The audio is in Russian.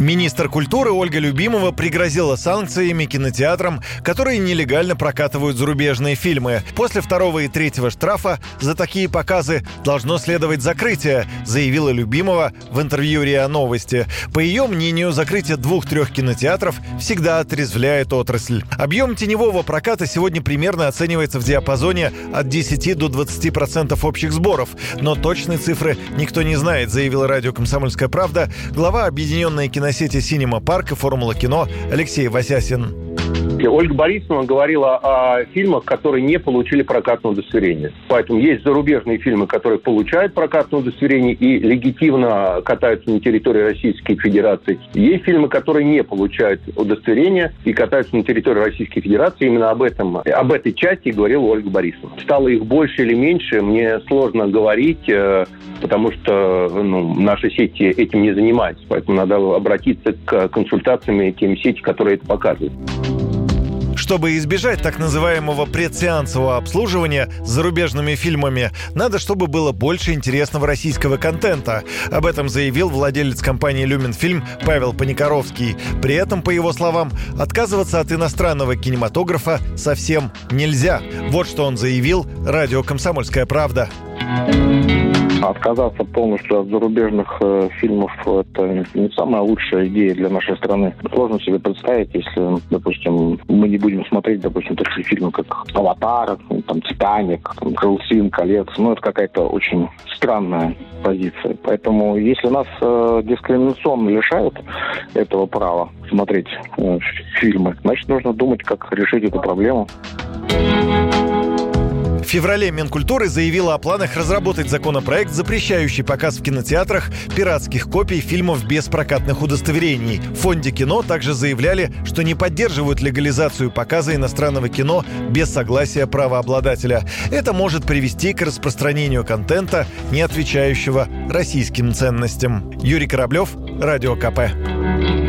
Министр культуры Ольга Любимова пригрозила санкциями кинотеатрам, которые нелегально прокатывают зарубежные фильмы. После второго и третьего штрафа за такие показы должно следовать закрытие, заявила Любимова в интервью РИА Новости. По ее мнению, закрытие двух-трех кинотеатров всегда отрезвляет отрасль. Объем теневого проката сегодня примерно оценивается в диапазоне от 10 до 20 процентов общих сборов, но точной цифры никто не знает, заявила радио «Комсомольская правда» глава Объединенной кино сети «Синема Парк» и «Формула кино» Алексей Васясин. Ольга Борисовна говорила о фильмах, которые не получили прокатное удостоверение. Поэтому есть зарубежные фильмы, которые получают прокатное удостоверение и легитимно катаются на территории Российской Федерации. Есть фильмы, которые не получают удостоверение и катаются на территории Российской Федерации. Именно об этом, об этой части говорила Ольга Борисовна. Стало их больше или меньше, мне сложно говорить, э, потому что ну, наши сети этим не занимаются. Поэтому надо обратиться к консультациям и тем сети, которые это показывают. Чтобы избежать так называемого предсеансового обслуживания с зарубежными фильмами, надо, чтобы было больше интересного российского контента. Об этом заявил владелец компании «Люминфильм» Павел Паникоровский. При этом, по его словам, отказываться от иностранного кинематографа совсем нельзя. Вот что он заявил радио «Комсомольская правда». Отказаться полностью от зарубежных э, фильмов – это не самая лучшая идея для нашей страны. Сложно себе представить, если, допустим, мы не будем смотреть, допустим, такие фильмы, как «Аватар», там, «Титаник», там, «Крылсин», «Колец». Ну, это какая-то очень странная позиция. Поэтому, если нас э, дискриминационно лишают этого права смотреть э, фильмы, значит, нужно думать, как решить эту проблему. Феврале Минкультуры заявила о планах разработать законопроект, запрещающий показ в кинотеатрах пиратских копий фильмов без прокатных удостоверений. В фонде кино также заявляли, что не поддерживают легализацию показа иностранного кино без согласия правообладателя. Это может привести к распространению контента, не отвечающего российским ценностям. Юрий Кораблев, Радио КП.